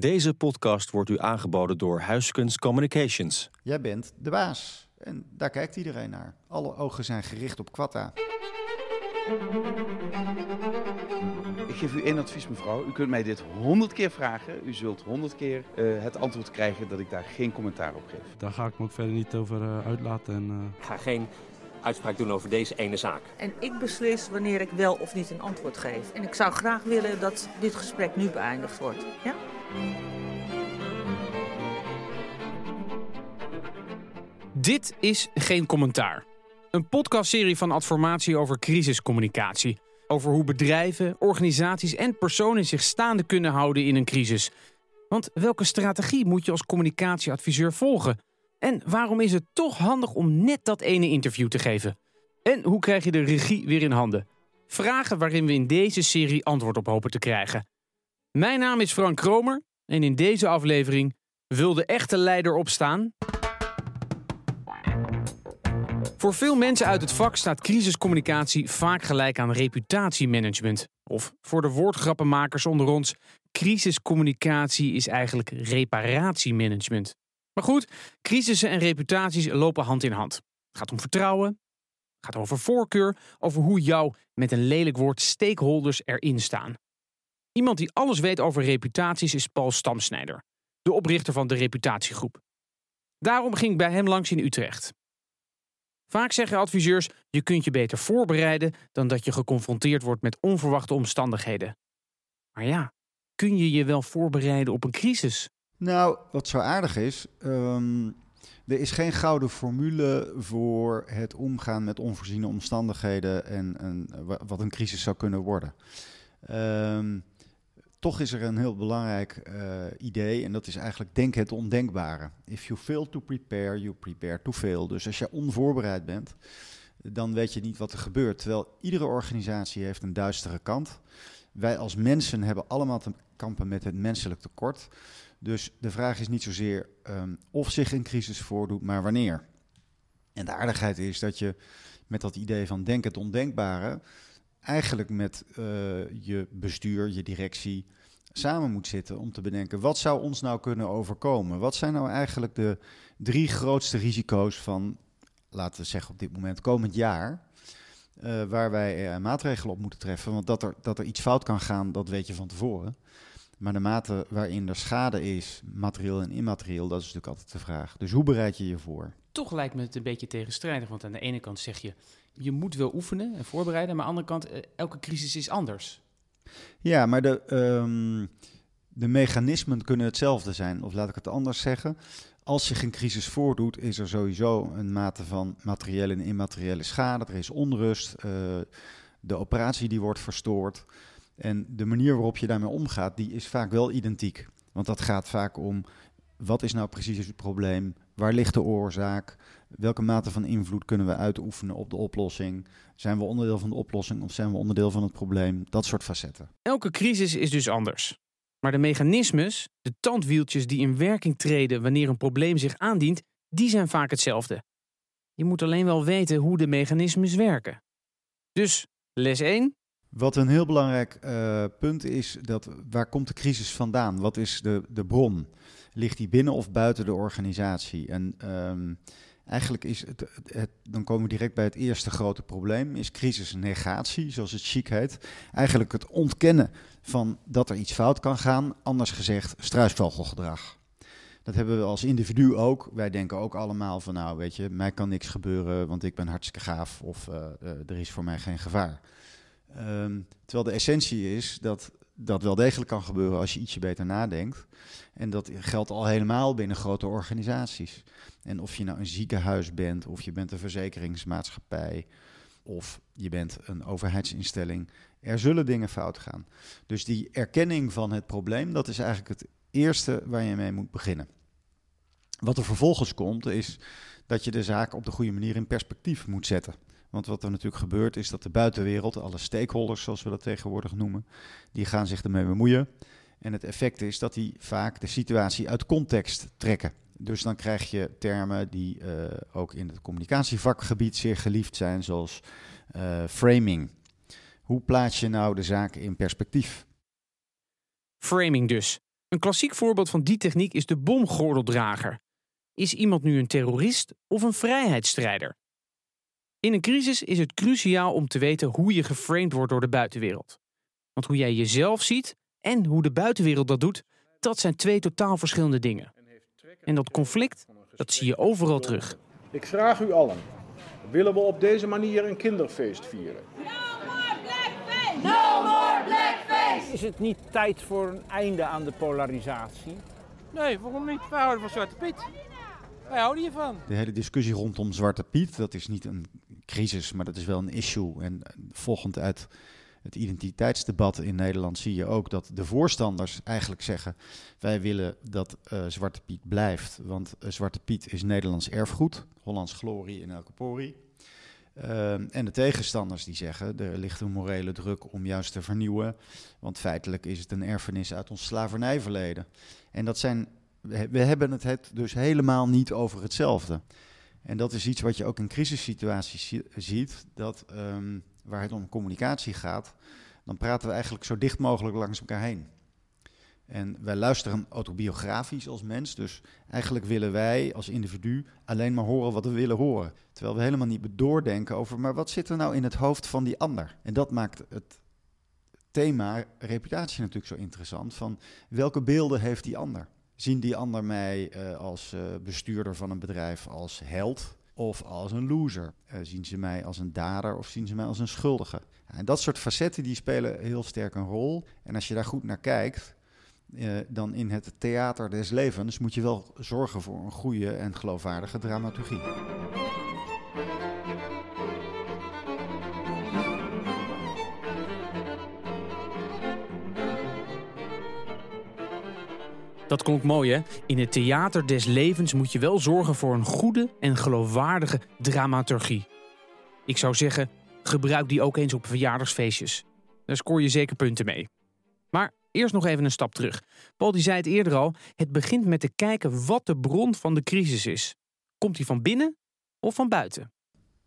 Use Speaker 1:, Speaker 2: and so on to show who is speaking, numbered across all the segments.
Speaker 1: Deze podcast wordt u aangeboden door Huiskens Communications.
Speaker 2: Jij bent de baas. En daar kijkt iedereen naar. Alle ogen zijn gericht op Quatta.
Speaker 3: Ik geef u één advies, mevrouw. U kunt mij dit honderd keer vragen. U zult honderd keer eh, het antwoord krijgen dat ik daar geen commentaar op geef.
Speaker 4: Daar ga ik me ook verder niet over uh, uitlaten. En, uh...
Speaker 5: Ik ga geen uitspraak doen over deze ene zaak.
Speaker 6: En ik beslis wanneer ik wel of niet een antwoord geef. En ik zou graag willen dat dit gesprek nu beëindigd wordt. Ja?
Speaker 7: Dit is Geen Commentaar. Een podcastserie van Adformatie over crisiscommunicatie. Over hoe bedrijven, organisaties en personen zich staande kunnen houden in een crisis. Want welke strategie moet je als communicatieadviseur volgen? En waarom is het toch handig om net dat ene interview te geven? En hoe krijg je de regie weer in handen? Vragen waarin we in deze serie antwoord op hopen te krijgen. Mijn naam is Frank Kromer en in deze aflevering wil de echte leider opstaan. Voor veel mensen uit het vak staat crisiscommunicatie vaak gelijk aan reputatiemanagement. Of voor de woordgrappenmakers onder ons, crisiscommunicatie is eigenlijk reparatiemanagement. Maar goed, crisissen en reputaties lopen hand in hand. Het gaat om vertrouwen, het gaat over voorkeur, over hoe jou, met een lelijk woord, stakeholders erin staan. Iemand die alles weet over reputaties is Paul Stamsnijder, de oprichter van de Reputatiegroep. Daarom ging ik bij hem langs in Utrecht. Vaak zeggen adviseurs: je kunt je beter voorbereiden dan dat je geconfronteerd wordt met onverwachte omstandigheden. Maar ja, kun je je wel voorbereiden op een crisis?
Speaker 2: Nou, wat zo aardig is, um, er is geen gouden formule voor het omgaan met onvoorziene omstandigheden en, wat een crisis zou kunnen worden. Um, toch is er een heel belangrijk uh, idee en dat is eigenlijk denk het ondenkbare. If you fail to prepare, you prepare to fail. Dus als je onvoorbereid bent, dan weet je niet wat er gebeurt. Terwijl iedere organisatie heeft een duistere kant. Wij als mensen hebben allemaal te kampen met het menselijk tekort. Dus de vraag is niet zozeer um, of zich een crisis voordoet, maar wanneer. En de aardigheid is dat je met dat idee van denk het ondenkbare eigenlijk met uh, je bestuur, je directie samen moet zitten om te bedenken wat zou ons nou kunnen overkomen? Wat zijn nou eigenlijk de drie grootste risico's van, laten we zeggen op dit moment, komend jaar? Uh, waar wij uh, maatregelen op moeten treffen. Want dat er, dat er iets fout kan gaan, dat weet je van tevoren. Maar de mate waarin er schade is, materieel en immaterieel, dat is natuurlijk altijd de vraag. Dus hoe bereid je je voor?
Speaker 7: Toch lijkt me het een beetje tegenstrijdig. Want aan de ene kant zeg je, je moet wel oefenen en voorbereiden. Maar aan de andere kant, elke crisis is anders.
Speaker 2: Ja, maar de, um, de mechanismen kunnen hetzelfde zijn. Of laat ik het anders zeggen. Als zich een crisis voordoet, is er sowieso een mate van materiële en immateriële schade. Er is onrust. Uh, de operatie die wordt verstoord. En de manier waarop je daarmee omgaat, die is vaak wel identiek. Want dat gaat vaak om wat is nou precies het probleem? Waar ligt de oorzaak? Welke mate van invloed kunnen we uitoefenen op de oplossing? Zijn we onderdeel van de oplossing of zijn we onderdeel van het probleem? Dat soort facetten.
Speaker 7: Elke crisis is dus anders. Maar de mechanismes, de tandwieltjes die in werking treden wanneer een probleem zich aandient, die zijn vaak hetzelfde. Je moet alleen wel weten hoe de mechanismes werken. Dus les 1.
Speaker 2: Wat een heel belangrijk uh, punt is, dat waar komt de crisis vandaan? Wat is de, de bron? Ligt die binnen of buiten de organisatie? En um, eigenlijk is het, het, dan komen we direct bij het eerste grote probleem, is crisisnegatie, zoals het chic heet. Eigenlijk het ontkennen van dat er iets fout kan gaan, anders gezegd struisvogelgedrag. Dat hebben we als individu ook. Wij denken ook allemaal van, nou weet je, mij kan niks gebeuren, want ik ben hartstikke gaaf of uh, uh, er is voor mij geen gevaar. Um, terwijl de essentie is dat dat wel degelijk kan gebeuren als je ietsje beter nadenkt. En dat geldt al helemaal binnen grote organisaties. En of je nou een ziekenhuis bent, of je bent een verzekeringsmaatschappij, of je bent een overheidsinstelling, er zullen dingen fout gaan. Dus die erkenning van het probleem, dat is eigenlijk het eerste waar je mee moet beginnen. Wat er vervolgens komt, is dat je de zaak op de goede manier in perspectief moet zetten. Want wat er natuurlijk gebeurt is dat de buitenwereld, alle stakeholders zoals we dat tegenwoordig noemen, die gaan zich ermee bemoeien. En het effect is dat die vaak de situatie uit context trekken. Dus dan krijg je termen die uh, ook in het communicatievakgebied zeer geliefd zijn, zoals uh, framing. Hoe plaats je nou de zaken in perspectief?
Speaker 7: Framing dus. Een klassiek voorbeeld van die techniek is de bomgordeldrager. Is iemand nu een terrorist of een vrijheidsstrijder? In een crisis is het cruciaal om te weten hoe je geframed wordt door de buitenwereld. Want hoe jij jezelf ziet en hoe de buitenwereld dat doet, dat zijn twee totaal verschillende dingen. En dat conflict, dat zie je overal terug.
Speaker 8: Ik vraag u allen, willen we op deze manier een kinderfeest vieren?
Speaker 9: No more blackface!
Speaker 10: Is het niet tijd voor een einde aan de polarisatie?
Speaker 11: Nee, waarom niet? Wij houden van Zwarte Piet. Wij houden hiervan.
Speaker 2: De hele discussie rondom Zwarte Piet, dat is niet een crisis, maar dat is wel een issue. En volgend uit het identiteitsdebat in Nederland zie je ook dat de voorstanders eigenlijk zeggen: wij willen dat uh, Zwarte Piet blijft, want uh, Zwarte Piet is Nederlands erfgoed, Hollands glorie in elke pori. Uh, en de tegenstanders die zeggen, er ligt een morele druk om juist te vernieuwen, want feitelijk is het een erfenis uit ons slavernijverleden. En dat zijn, we hebben het dus helemaal niet over hetzelfde. En dat is iets wat je ook in crisissituaties ziet, dat um, waar het om communicatie gaat, dan praten we eigenlijk zo dicht mogelijk langs elkaar heen. En wij luisteren autobiografisch als mens, dus eigenlijk willen wij als individu alleen maar horen wat we willen horen. Terwijl we helemaal niet doordenken over, maar wat zit er nou in het hoofd van die ander? En dat maakt het thema reputatie natuurlijk zo interessant, van welke beelden heeft die ander? Zien die ander mij uh, als uh, bestuurder van een bedrijf als held? of als een loser? Uh, zien ze mij als een dader of zien ze mij als een schuldige? En dat soort facetten die spelen heel sterk een rol. En als je daar goed naar kijkt, dan in het theater des levens moet je wel zorgen voor een goede en geloofwaardige dramaturgie.
Speaker 7: Dat klonk mooi, hè? In het theater des levens moet je wel zorgen voor een goede en geloofwaardige dramaturgie. Ik zou zeggen, gebruik die ook eens op verjaardagsfeestjes. Daar scoor je zeker punten mee. Maar eerst nog even een stap terug. Paul die zei het eerder al, het begint met te kijken wat de bron van de crisis is. Komt die van binnen of van buiten?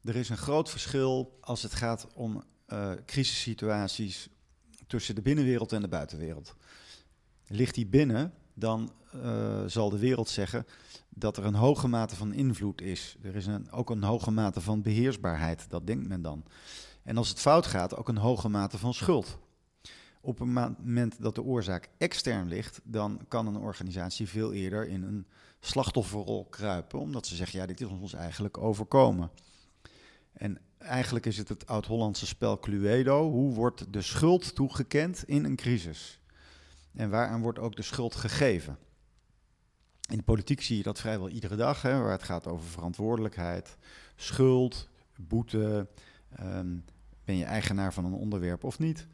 Speaker 2: Er is een groot verschil als het gaat om uh, crisissituaties tussen de binnenwereld en de buitenwereld. Ligt die binnen, dan uh, zal de wereld zeggen dat er een hoge mate van invloed is. Er is een, ook een hoge mate van beheersbaarheid, dat denkt men dan. En als het fout gaat, ook een hoge mate van schuld. Op het moment dat de oorzaak extern ligt, dan kan een organisatie veel eerder in een slachtofferrol kruipen, omdat ze zeggen, ja, dit is ons eigenlijk overkomen. En eigenlijk is het het oud-Hollandse spel Cluedo. Hoe wordt de schuld toegekend in een crisis? En waaraan wordt ook de schuld gegeven? In de politiek zie je dat vrijwel iedere dag, hè, waar het gaat over verantwoordelijkheid, schuld, boete. Um, ben je eigenaar van een onderwerp of niet?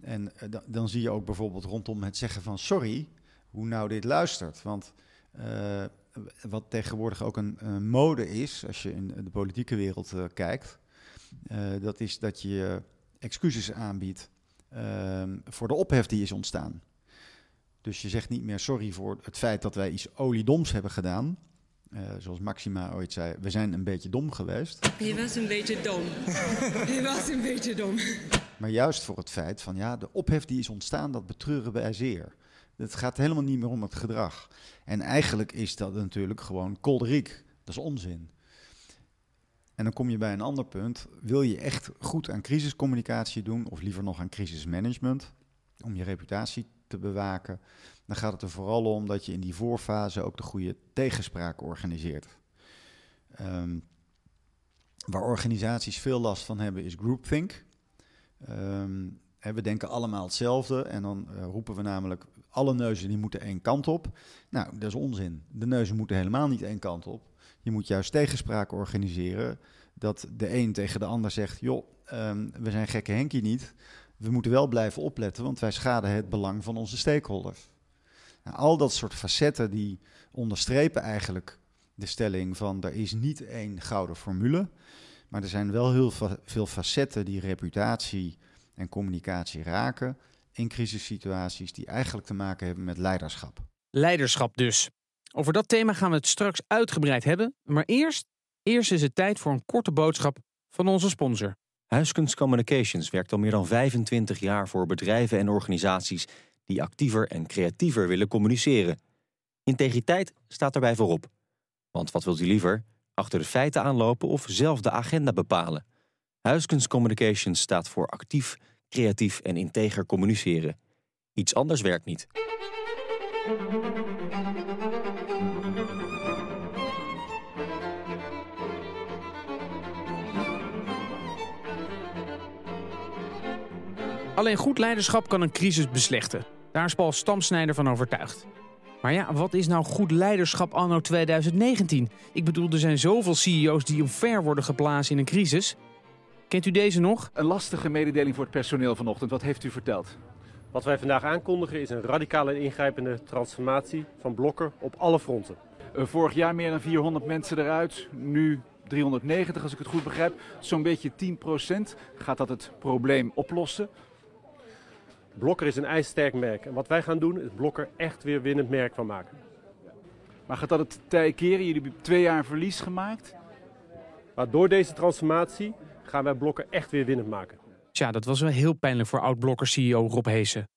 Speaker 2: En uh, dan zie je ook bijvoorbeeld rondom het zeggen van sorry, hoe nou dit luistert. Want uh, wat tegenwoordig ook een, mode is, als je in de politieke wereld uh, kijkt, dat is dat je excuses aanbiedt ehm, voor de ophef die is ontstaan. Dus je zegt niet meer sorry voor het feit dat wij iets oliedoms hebben gedaan. Uh, zoals Maxima ooit zei, we zijn een beetje dom geweest.
Speaker 12: Je was een beetje dom. Je was een beetje dom.
Speaker 2: Maar juist voor het feit van, ja, de ophef die is ontstaan, dat betreuren wij zeer. Het gaat helemaal niet meer om het gedrag. En eigenlijk is dat natuurlijk gewoon kolderiek. Dat is onzin. En dan kom je bij een ander punt. Wil je echt goed aan crisiscommunicatie doen, of liever nog aan crisismanagement, om je reputatie te bewaken, dan gaat het er vooral om dat je in die voorfase ook de goede tegenspraak organiseert. Um, waar organisaties veel last van hebben is groupthink. Um, we denken allemaal hetzelfde en dan uh, roepen we namelijk alle neuzen die moeten één kant op. Nou, dat is onzin. De neuzen moeten helemaal niet één kant op. Je moet juist tegenspraak organiseren dat de een tegen de ander zegt, joh, um, we zijn gekke Henkie niet we moeten wel blijven opletten, want wij schaden het belang van onze stakeholders. Nou, al dat soort facetten die onderstrepen eigenlijk de stelling van er is niet één gouden formule, maar er zijn wel heel veel facetten die reputatie en communicatie raken in crisissituaties die eigenlijk te maken hebben met leiderschap.
Speaker 7: Leiderschap dus. Over dat thema gaan we het straks uitgebreid hebben, maar eerst, eerst is het tijd voor een korte boodschap van onze sponsor.
Speaker 1: Huiskunst Communications werkt al meer dan 25 jaar voor bedrijven en organisaties die actiever en creatiever willen communiceren. Integriteit staat daarbij voorop. Want wat wilt u liever? Achter de feiten aanlopen of zelf de agenda bepalen? Huiskens Communication staat voor actief, creatief en integer communiceren. Iets anders werkt niet.
Speaker 7: Alleen goed leiderschap kan een crisis beslechten. Daar is Paul Stamsnijder van overtuigd. Maar ja, wat is nou goed leiderschap anno 2019? Ik bedoel, er zijn zoveel CEO's die omver worden geblazen in een crisis. Kent u deze nog?
Speaker 13: Een lastige mededeling voor het personeel vanochtend. Wat heeft u verteld?
Speaker 14: Wat wij vandaag aankondigen is een radicale en ingrijpende transformatie van Blokker op alle fronten.
Speaker 13: Uh, vorig jaar meer dan 400 mensen eruit, nu 390 als ik het goed begrijp. Zo'n beetje 10% Gaat dat het probleem oplossen?
Speaker 14: Blokker is een ijzersterk merk. En wat wij gaan doen is Blokker echt weer winnend merk van maken.
Speaker 13: Maar gaat dat het tij keren? Jullie hebben twee jaar verlies gemaakt.
Speaker 14: Maar door deze transformatie gaan wij Blokker echt weer winnend maken.
Speaker 7: Tja, dat was wel heel pijnlijk voor oud-Blokker-CEO Rob Heesen.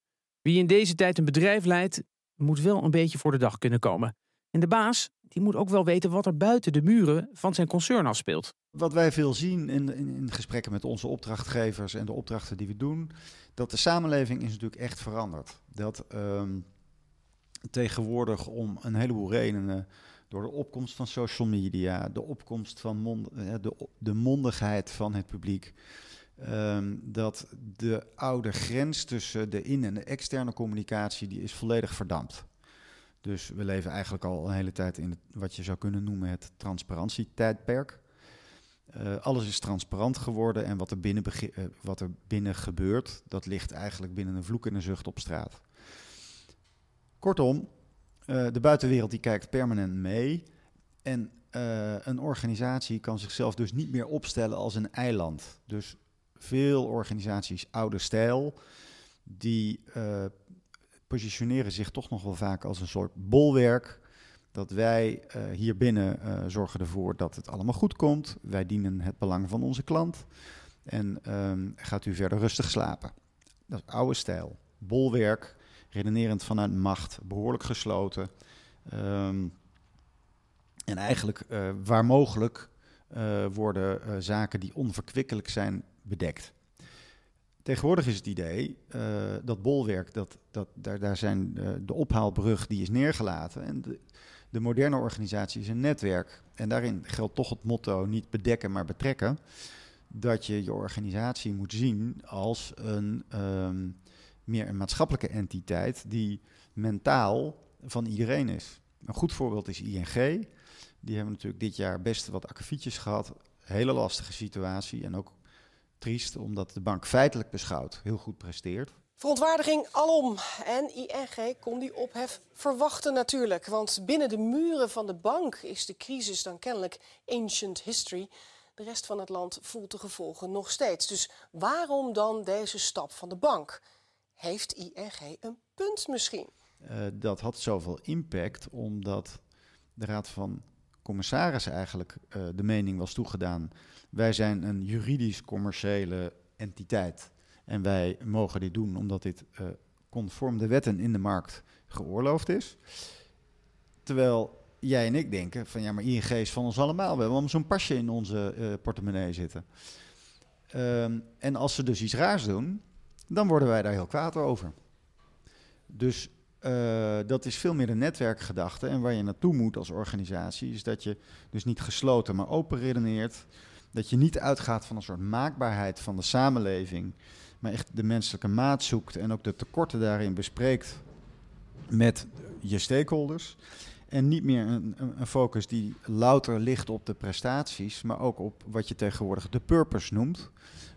Speaker 7: Wie in deze tijd een bedrijf leidt, moet wel een beetje voor de dag kunnen komen. En de baas, die moet ook wel weten wat er buiten de muren van zijn concern afspeelt.
Speaker 2: Wat wij veel zien in, in, gesprekken met onze opdrachtgevers en de opdrachten die we doen, dat de samenleving is natuurlijk echt veranderd. Dat um, tegenwoordig om een heleboel redenen, door de opkomst van social media, de opkomst van eh, de, de mondigheid van het publiek, um, dat de oude grens tussen de in- en de externe communicatie, die is volledig verdampt. Dus we leven eigenlijk al een hele tijd in het, wat je zou kunnen noemen het transparantietijdperk. Uh, alles is transparant geworden en wat er, binnen uh, wat er binnen gebeurt, dat ligt eigenlijk binnen een vloek en een zucht op straat. Kortom, uh, de buitenwereld die kijkt permanent mee en een organisatie kan zichzelf dus niet meer opstellen als een eiland. Dus veel organisaties, oude stijl, die positioneren zich toch nog wel vaak als een soort bolwerk dat wij uh, hier binnen uh, zorgen ervoor dat het allemaal goed komt. Wij dienen het belang van onze klant. En um, gaat u verder rustig slapen. Dat oude stijl. Bolwerk, redenerend vanuit macht, behoorlijk gesloten. Um, en eigenlijk, uh, waar mogelijk, worden zaken die onverkwikkelijk zijn bedekt. Tegenwoordig is het idee uh, dat bolwerk, dat, dat, daar, daar zijn uh, de ophaalbrug die is neergelaten. En de, de, moderne organisatie is een netwerk. En daarin geldt toch het motto niet bedekken, maar betrekken. Dat je je organisatie moet zien als een um, meer een maatschappelijke entiteit die mentaal van iedereen is. Een goed voorbeeld is ING. Die hebben natuurlijk dit jaar best wat akkefietjes gehad. Hele lastige situatie en ook triest, omdat de bank feitelijk beschouwd heel goed presteert.
Speaker 15: Verontwaardiging alom. En ING kon die ophef verwachten natuurlijk. Want binnen de muren van de bank is de crisis dan kennelijk ancient history. De rest van het land voelt de gevolgen nog steeds. Dus waarom dan deze stap van de bank? Heeft ING een punt misschien?
Speaker 2: Uh, dat had zoveel impact omdat de Raad van Commissarissen eigenlijk uh, de mening was toegedaan wij zijn een juridisch-commerciële entiteit. En wij mogen dit doen omdat dit uh, conform de wetten in de markt geoorloofd is. Terwijl jij en ik denken van ja, maar ING is van ons allemaal. We hebben allemaal zo'n pasje in onze uh, portemonnee zitten. Um, en als ze dus iets raars doen, dan worden wij daar heel kwaad over. Dus uh, dat is veel meer een netwerkgedachte. En waar je naartoe moet als organisatie, is dat je dus niet gesloten, maar open redeneert. Dat je niet uitgaat van een soort maakbaarheid van de samenleving, maar echt de menselijke maat zoekt en ook de tekorten daarin bespreekt met je stakeholders. En niet meer een, focus die louter ligt op de prestaties, maar ook op wat je tegenwoordig de purpose noemt.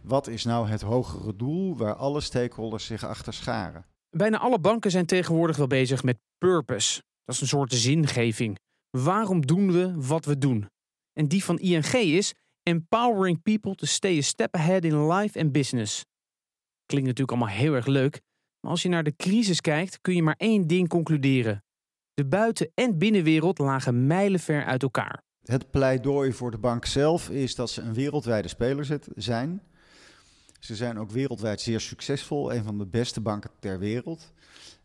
Speaker 2: Wat is nou het hogere doel waar alle stakeholders zich achter scharen?
Speaker 7: Bijna alle banken zijn tegenwoordig wel bezig met purpose. Dat is een soort zingeving. Waarom doen we wat we doen? En die van ING is Empowering people to stay a step ahead in life and business. Klinkt natuurlijk allemaal heel erg leuk, maar als je naar de crisis kijkt, kun je maar één ding concluderen. De buiten- en binnenwereld lagen mijlenver uit elkaar.
Speaker 2: Het pleidooi voor de bank zelf is dat ze een wereldwijde speler zijn. Ze zijn ook wereldwijd zeer succesvol, een van de beste banken ter wereld.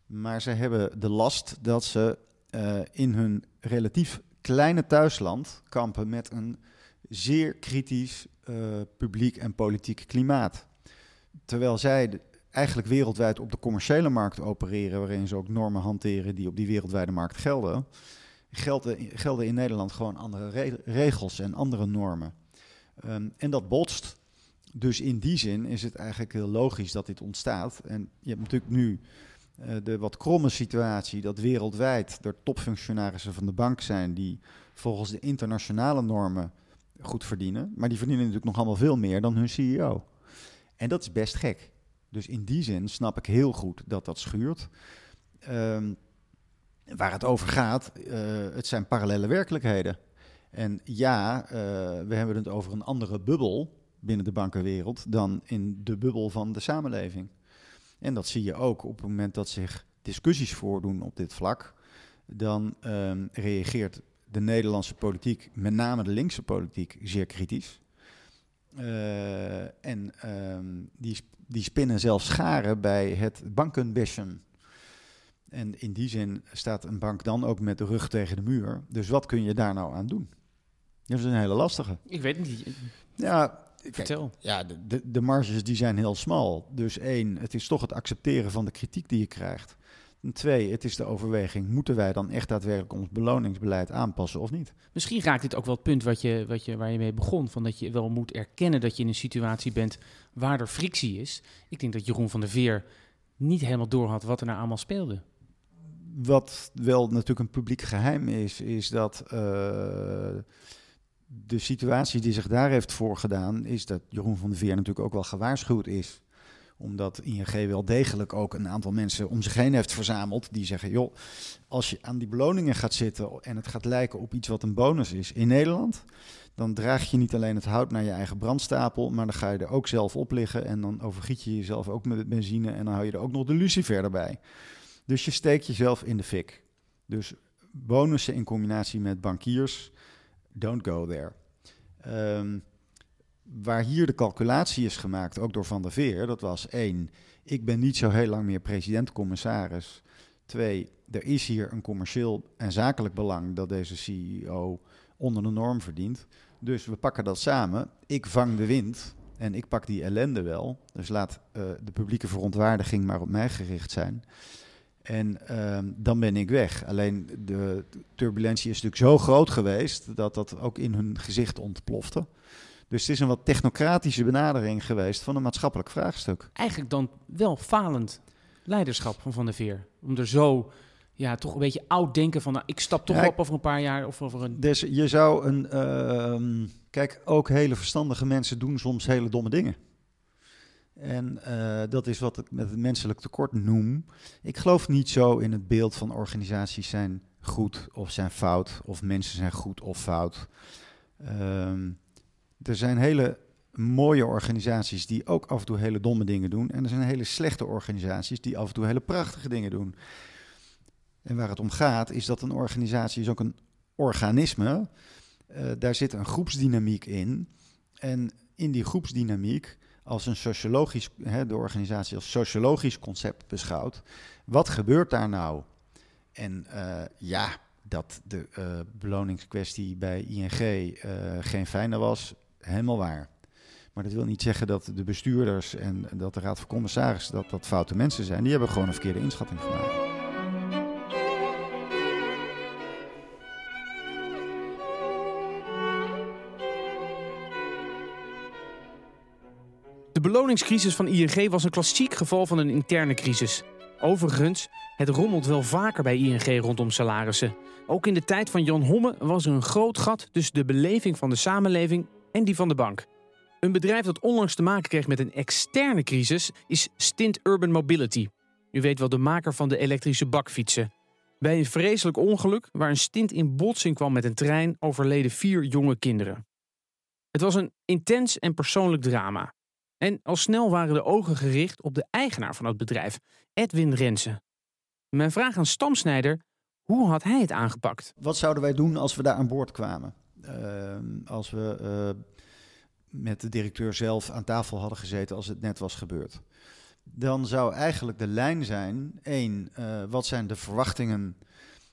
Speaker 2: Maar ze hebben de last dat ze uh, in hun relatief kleine thuisland kampen met een zeer kritisch uh, publiek en politiek klimaat. Terwijl zij eigenlijk wereldwijd op de commerciële markt opereren, waarin ze ook normen hanteren die op die wereldwijde markt gelden, gelden, gelden in Nederland gewoon andere re regels en andere normen. Um, en dat botst. Dus in die zin is het eigenlijk heel logisch dat dit ontstaat. En je hebt natuurlijk nu uh, de wat kromme situatie dat wereldwijd er topfunctionarissen van de bank zijn die volgens de internationale normen goed verdienen. Maar die verdienen natuurlijk nog allemaal veel meer dan hun CEO. En dat is best gek. Dus in die zin snap ik heel goed dat dat schuurt. Um, waar het over gaat, uh, het zijn parallele werkelijkheden. En ja, uh, we hebben het over een andere bubbel binnen de bankenwereld dan in de bubbel van de samenleving. En dat zie je ook op het moment dat zich discussies voordoen op dit vlak. Dan um, reageert de Nederlandse politiek, met name de linkse politiek, zeer kritisch. Uh, en um, die, die spinnen zelfs scharen bij het bankenbashen. En in die zin staat een bank dan ook met de rug tegen de muur. Dus wat kun je daar nou aan doen? Dat is een hele lastige.
Speaker 7: Ik weet het niet.
Speaker 2: Ja,
Speaker 7: Vertel.
Speaker 2: Ja, de, de, de, marges die zijn heel smal. Dus één, het is toch het accepteren van de kritiek die je krijgt. En twee, het is de overweging, moeten wij dan echt daadwerkelijk ons beloningsbeleid aanpassen of niet?
Speaker 7: Misschien raakt dit ook wel het punt wat je, wat je, waar je mee begon. Van dat je wel moet erkennen dat je in een situatie bent waar er frictie is. Ik denk dat Jeroen van der Veer niet helemaal door had wat er nou allemaal speelde.
Speaker 2: Wat wel natuurlijk een publiek geheim is, is dat... Uh, de situatie die zich daar heeft voorgedaan, is dat Jeroen van der Veer natuurlijk ook wel gewaarschuwd is. Omdat ING wel degelijk ook een aantal mensen om zich heen heeft verzameld. Die zeggen: joh, als je aan die beloningen gaat zitten en het gaat lijken op iets wat een bonus is in Nederland. Dan draag je niet alleen het hout naar je eigen brandstapel, maar dan ga je er ook zelf op liggen. En dan overgiet je jezelf ook met benzine en dan hou je er ook nog de lucifer erbij. Dus je steekt jezelf in de fik. Dus bonussen in combinatie met bankiers don't go there. Um, waar hier de calculatie is gemaakt, ook door Van der Veer, dat was één, ik ben niet zo heel lang meer president-commissaris. Twee, er is hier een commercieel en zakelijk belang dat deze CEO onder de norm verdient. Dus we pakken dat samen. Ik vang de wind en ik pak die ellende wel. Dus laat uh, de publieke verontwaardiging maar op mij gericht zijn. En uh, dan ben ik weg. Alleen de turbulentie is natuurlijk zo groot geweest dat dat ook in hun gezicht ontplofte. Dus het is een wat technocratische benadering geweest van een maatschappelijk vraagstuk.
Speaker 7: Eigenlijk dan wel falend leiderschap van Van der Veer. Om er zo ja, toch een beetje oud denken van... Nou, ik stap toch ja, op over een paar jaar of over een...
Speaker 2: Dus je zou een... Uh, kijk, ook hele verstandige mensen doen soms hele domme dingen. En uh, dat is wat ik met het menselijk tekort noem. Ik geloof niet zo in het beeld van organisaties zijn goed of zijn fout, of mensen zijn goed of fout. Um, er zijn hele mooie organisaties die ook af en toe hele domme dingen doen. En er zijn hele slechte organisaties die af en toe hele prachtige dingen doen. En waar het om gaat, is dat een organisatie is ook een organisme. Uh, daar zit een groepsdynamiek in. En in die groepsdynamiek als een sociologisch, hè, de organisatie als sociologisch concept beschouwt. Wat gebeurt daar nou? En uh, ja, dat de uh, beloningskwestie bij ING uh, geen fijne was, helemaal waar. Maar dat wil niet zeggen dat de bestuurders en dat de Raad van Commissarissen dat dat foute mensen zijn. Die hebben gewoon een verkeerde inschatting gemaakt.
Speaker 7: Beloningscrisis van ING was een klassiek geval van een interne crisis. Overigens, het rommelt wel vaker bij ING rondom salarissen. Ook in de tijd van Jan Homme was er een groot gat tussen de beleving van de samenleving en die van de bank. Een bedrijf dat onlangs te maken kreeg met een externe crisis is Stint Urban Mobility. U weet wel de maker van de elektrische bakfietsen. Bij een vreselijk ongeluk waar een stint in botsing kwam met een trein overleden vier jonge kinderen. Het was een intens en persoonlijk drama. En al snel waren de ogen gericht op de eigenaar van het bedrijf, Edwin Rensen. Mijn vraag aan Stamsnijder, hoe had hij het aangepakt?
Speaker 2: Wat zouden wij doen als we daar aan boord kwamen? Uh, als we uh, met de directeur zelf aan tafel hadden gezeten als het net was gebeurd. dan zou eigenlijk de lijn zijn: één, uh, wat zijn de verwachtingen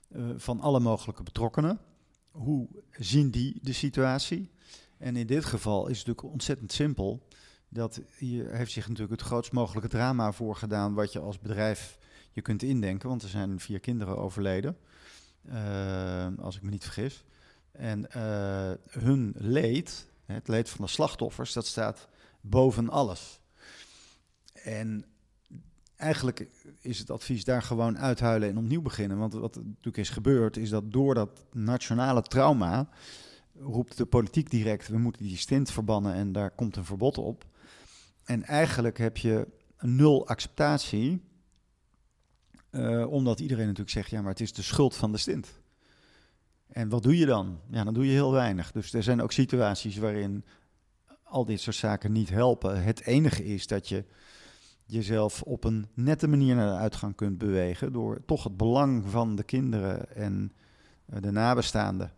Speaker 2: uh, van alle mogelijke betrokkenen? Hoe zien die de situatie? En in dit geval is het natuurlijk ontzettend simpel. Dat hier heeft zich natuurlijk het grootst mogelijke drama voorgedaan wat je als bedrijf je kunt indenken, want er zijn vier kinderen overleden, uh, als ik me niet vergis. En uh, hun leed, het leed van de slachtoffers, dat staat boven alles. En eigenlijk is het advies daar gewoon uithuilen en opnieuw beginnen. Want wat natuurlijk is gebeurd, is dat door dat nationale trauma roept de politiek direct: we moeten die stint verbannen en daar komt een verbod op. En eigenlijk heb je nul acceptatie, uh, omdat iedereen natuurlijk zegt: ja, maar het is de schuld van de stint. En wat doe je dan? Ja, dan doe je heel weinig. Dus er zijn ook situaties waarin al dit soort zaken niet helpen. Het enige is dat je jezelf op een nette manier naar de uitgang kunt bewegen. door toch het belang van de kinderen en uh, de nabestaanden.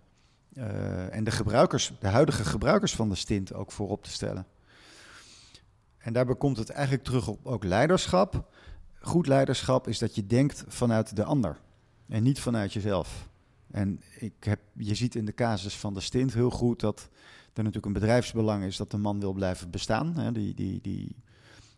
Speaker 2: Uh, en de gebruikers, de huidige gebruikers van de stint ook voorop te stellen. En daarbij komt het eigenlijk terug op ook leiderschap. Goed leiderschap is dat je denkt vanuit de ander en niet vanuit jezelf. En ik heb, je ziet in de casus van de stint heel goed dat er natuurlijk een bedrijfsbelang is dat de man wil blijven bestaan. Hè. Die, die, die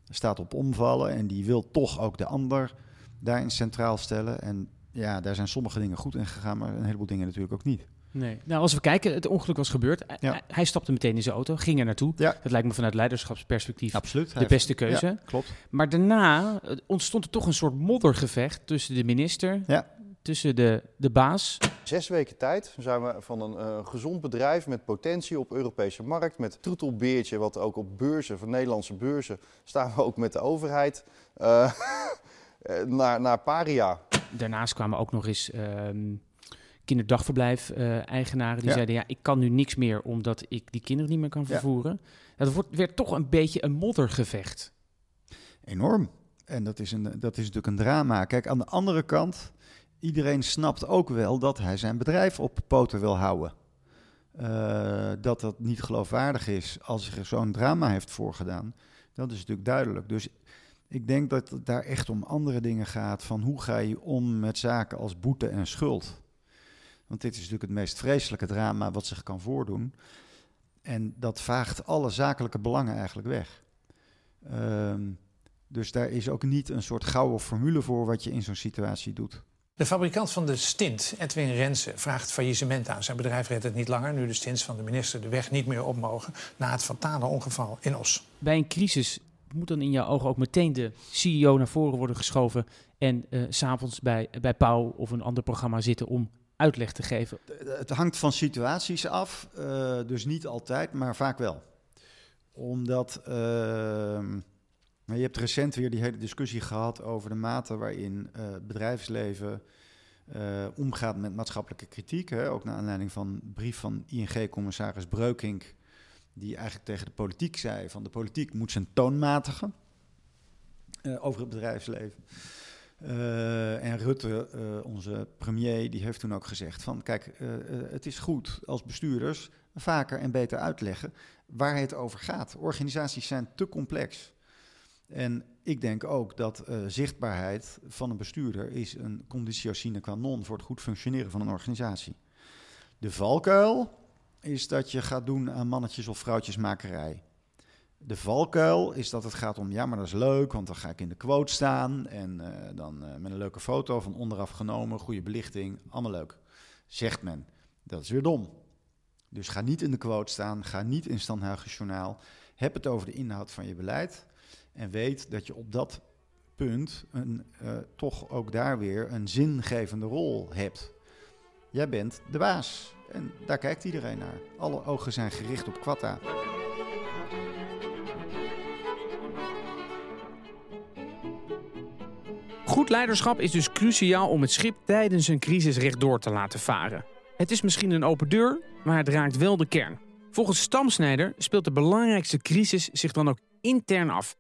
Speaker 2: staat op omvallen en die wil toch ook de ander daarin centraal stellen. En ja, daar zijn sommige dingen goed in gegaan, maar een heleboel dingen natuurlijk ook niet.
Speaker 7: Nee. Nou, als we kijken, het ongeluk was gebeurd.
Speaker 2: Ja.
Speaker 7: Hij stapte meteen in zijn auto, ging er naartoe.
Speaker 2: Ja.
Speaker 7: Dat lijkt me vanuit leiderschapsperspectief
Speaker 2: Absoluut.
Speaker 7: de beste keuze.
Speaker 2: Ja, klopt.
Speaker 7: Maar daarna eh, ontstond er toch een soort moddergevecht tussen de minister,
Speaker 2: ja.
Speaker 7: tussen de, de baas.
Speaker 16: Zes weken tijd zijn we van een uh, gezond bedrijf met potentie op Europese markt, met troetelbeertje, wat ook op beurzen, van Nederlandse beurzen, staan we ook met de overheid, uh, naar, naar paria.
Speaker 7: Daarnaast kwamen ook nog eens... Uh, kinderdagverblijf-eigenaren die ja. zeiden: Ja, ik kan nu niks meer omdat ik die kinderen niet meer kan vervoeren. Ja. Dat wordt, werd toch een beetje een moddergevecht.
Speaker 2: Enorm. En dat is, een, dat is natuurlijk een drama. Kijk, aan de andere kant, iedereen snapt ook wel dat hij zijn bedrijf op poten wil houden. Uh, dat dat niet geloofwaardig is als er zo'n drama heeft voorgedaan. Dat is natuurlijk duidelijk. Dus ik denk dat het daar echt om andere dingen gaat. Van hoe ga je om met zaken als boete en schuld. Want dit is natuurlijk het meest vreselijke drama wat zich kan voordoen. En dat vaagt alle zakelijke belangen eigenlijk weg. Um, dus daar is ook niet een soort gouden formule voor wat je in zo'n situatie doet.
Speaker 17: De fabrikant van de stint, Edwin Rensen, vraagt faillissement aan. Zijn bedrijf redt het niet langer nu de stints van de minister de weg niet meer op mogen na het fatale ongeval in Os.
Speaker 7: Bij een crisis moet dan in jouw ogen ook meteen de CEO naar voren worden geschoven en uh, s'avonds bij, bij Pauw of een ander programma zitten om uitleg te geven?
Speaker 2: Het hangt van situaties af, uh, dus niet altijd, maar vaak wel. Omdat uh, je hebt recent weer die hele discussie gehad over de mate waarin uh, bedrijfsleven omgaat met maatschappelijke kritiek. Hè? Ook naar aanleiding van brief van ING-commissaris Breukink, die eigenlijk tegen de politiek zei: van de politiek moet zijn toon matigen over het bedrijfsleven. Uh, en Rutte, uh, onze premier, die heeft toen ook gezegd van... kijk, uh, het is goed als bestuurders vaker en beter uitleggen waar het over gaat. Organisaties zijn te complex. En ik denk ook dat zichtbaarheid van een bestuurder... is een conditio sine qua non voor het goed functioneren van een organisatie. De valkuil is dat je gaat doen aan mannetjes- of vrouwtjesmakerij. De valkuil is dat het gaat om, ja, maar dat is leuk, want dan ga ik in de quote staan en uh, dan uh, met een leuke foto van onderaf genomen, goede belichting, allemaal leuk. Zegt men. Dat is weer dom. Dus ga niet in de quote staan, ga niet in Standhuigen Journaal. Heb het over de inhoud van je beleid en weet dat je op dat punt een, uh, toch ook daar weer een zingevende rol hebt. Jij bent de baas en daar kijkt iedereen naar. Alle ogen zijn gericht op Quatta.
Speaker 7: Goed leiderschap is dus cruciaal om het schip tijdens een crisis rechtdoor te laten varen. Het is misschien een open deur, maar het raakt wel de kern. Volgens Stamsnijder speelt de belangrijkste crisis zich dan ook intern af.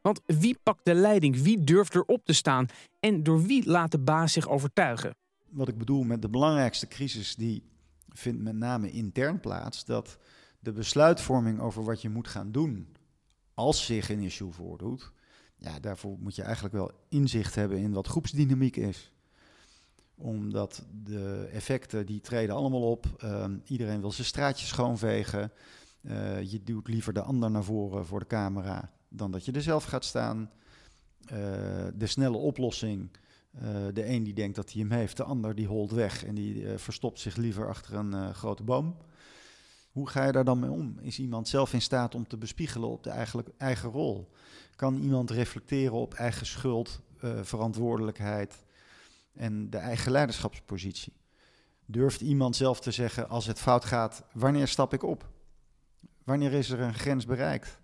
Speaker 7: Want wie pakt de leiding, wie durft erop te staan en door wie laat de baas zich overtuigen?
Speaker 2: Wat ik bedoel met de belangrijkste crisis, die vindt met name intern plaats. Dat de besluitvorming over wat je moet gaan doen als zich een issue voordoet, Ja, daarvoor moet je eigenlijk wel inzicht hebben in wat groepsdynamiek is. Omdat de effecten die treden allemaal op. Ehm, iedereen wil zijn straatje schoonvegen. Uh, je duwt liever de ander naar voren voor de camera dan dat je er zelf gaat staan. Uh, de snelle oplossing. Uh, de een die denkt dat hij hem heeft, de ander die holt weg en die verstopt zich liever achter een grote boom. Hoe ga je daar dan mee om? Is iemand zelf in staat om te bespiegelen op de eigenlijk eigen rol? Kan iemand reflecteren op eigen schuld, verantwoordelijkheid en de eigen leiderschapspositie? Durft iemand zelf te zeggen als het fout gaat, wanneer stap ik op? Wanneer is er een grens bereikt?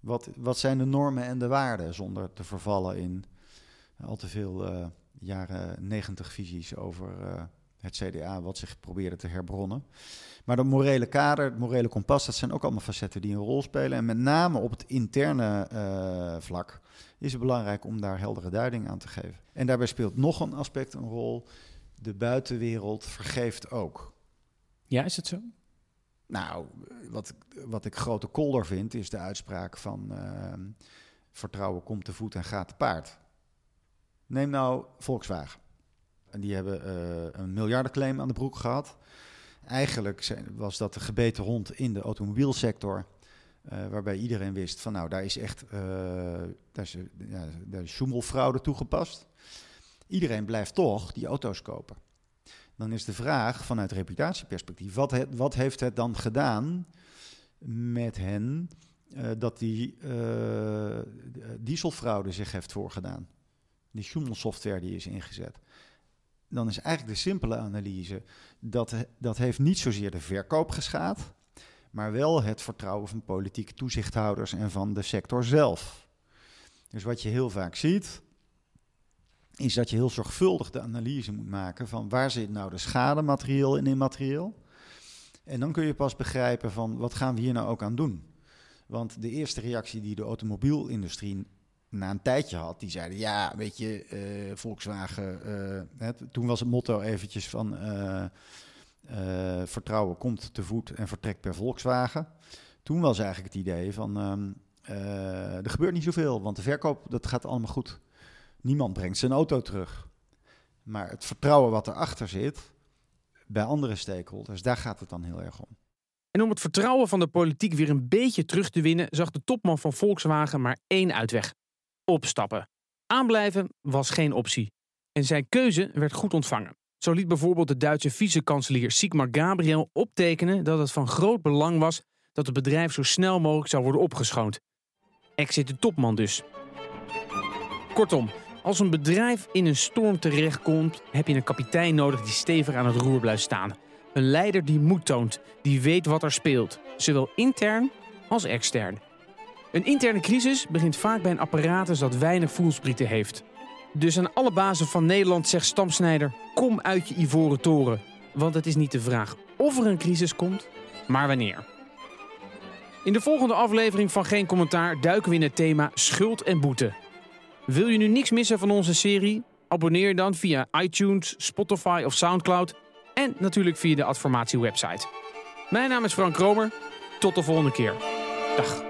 Speaker 2: Wat, wat zijn de normen en de waarden zonder te vervallen in al te veel uh, jaren negentig visies over uh, het CDA, wat zich probeerde te herbronnen. Maar dat morele kader, het morele kompas, dat zijn ook allemaal facetten die een rol spelen. En met name op het interne uh, vlak is het belangrijk om daar heldere duiding aan te geven. En daarbij speelt nog een aspect een rol. De buitenwereld vergeeft ook.
Speaker 7: Ja, is het zo?
Speaker 2: Nou, wat, wat ik grote kolder vind, is de uitspraak van uh, vertrouwen komt te voet en gaat te paard. Neem nou Volkswagen. Die hebben uh, een miljardenclaim aan de broek gehad. Eigenlijk zijn, was dat de gebeten hond in de automobielsector. Uh, waarbij iedereen wist van nou, daar is echt ja, daar schommelfraude toegepast. Iedereen blijft toch die auto's kopen. Dan is de vraag vanuit reputatieperspectief, wat, wat heeft het dan gedaan met hen uh, dat die uh, dieselfraude zich heeft voorgedaan? Die Schumel-software die is ingezet. Dan is eigenlijk de simpele analyse, dat, dat heeft niet zozeer de verkoop geschaad, maar wel het vertrouwen van politieke toezichthouders en van de sector zelf. Dus wat je heel vaak ziet, is dat je heel zorgvuldig de analyse moet maken van waar zit nou de schade materieel en immaterieel. En dan kun je pas begrijpen van wat gaan we hier nou ook aan doen. Want de eerste reactie die de automobielindustrie na een tijdje had, die zeiden ja, weet je, uh, Volkswagen, het, toen was het motto eventjes van uh, vertrouwen komt te voet en vertrekt per Volkswagen. Toen was eigenlijk het idee van um, er gebeurt niet zoveel, want de verkoop dat gaat allemaal goed. Niemand brengt zijn auto terug. Maar het vertrouwen wat erachter zit bij andere stakeholders, daar gaat het dan heel erg om.
Speaker 7: En om het vertrouwen van de politiek weer een beetje terug te winnen, zag de topman van Volkswagen maar één uitweg: opstappen. Aanblijven was geen optie. En zijn keuze werd goed ontvangen. Zo liet bijvoorbeeld de Duitse vicekanselier Sigmar Gabriel optekenen dat het van groot belang was dat het bedrijf zo snel mogelijk zou worden opgeschoond. Exit de topman dus. Kortom, als een bedrijf in een storm terechtkomt, heb je een kapitein nodig die stevig aan het roer blijft staan. Een leider die moed toont, die weet wat er speelt, zowel intern als extern. Een interne crisis begint vaak bij een apparatus dat weinig voelsprieten heeft. Dus aan alle bazen van Nederland zegt Stamsnijder: kom uit je ivoren toren. Want het is niet de vraag of er een crisis komt, maar wanneer. In de volgende aflevering van Geen Commentaar duiken we in het thema schuld en boete. Wil je nu niks missen van onze serie? Abonneer dan via iTunes, Spotify of Soundcloud. En natuurlijk via de Adformatie website. Mijn naam is Frank Kromer. Tot de volgende keer. Dag.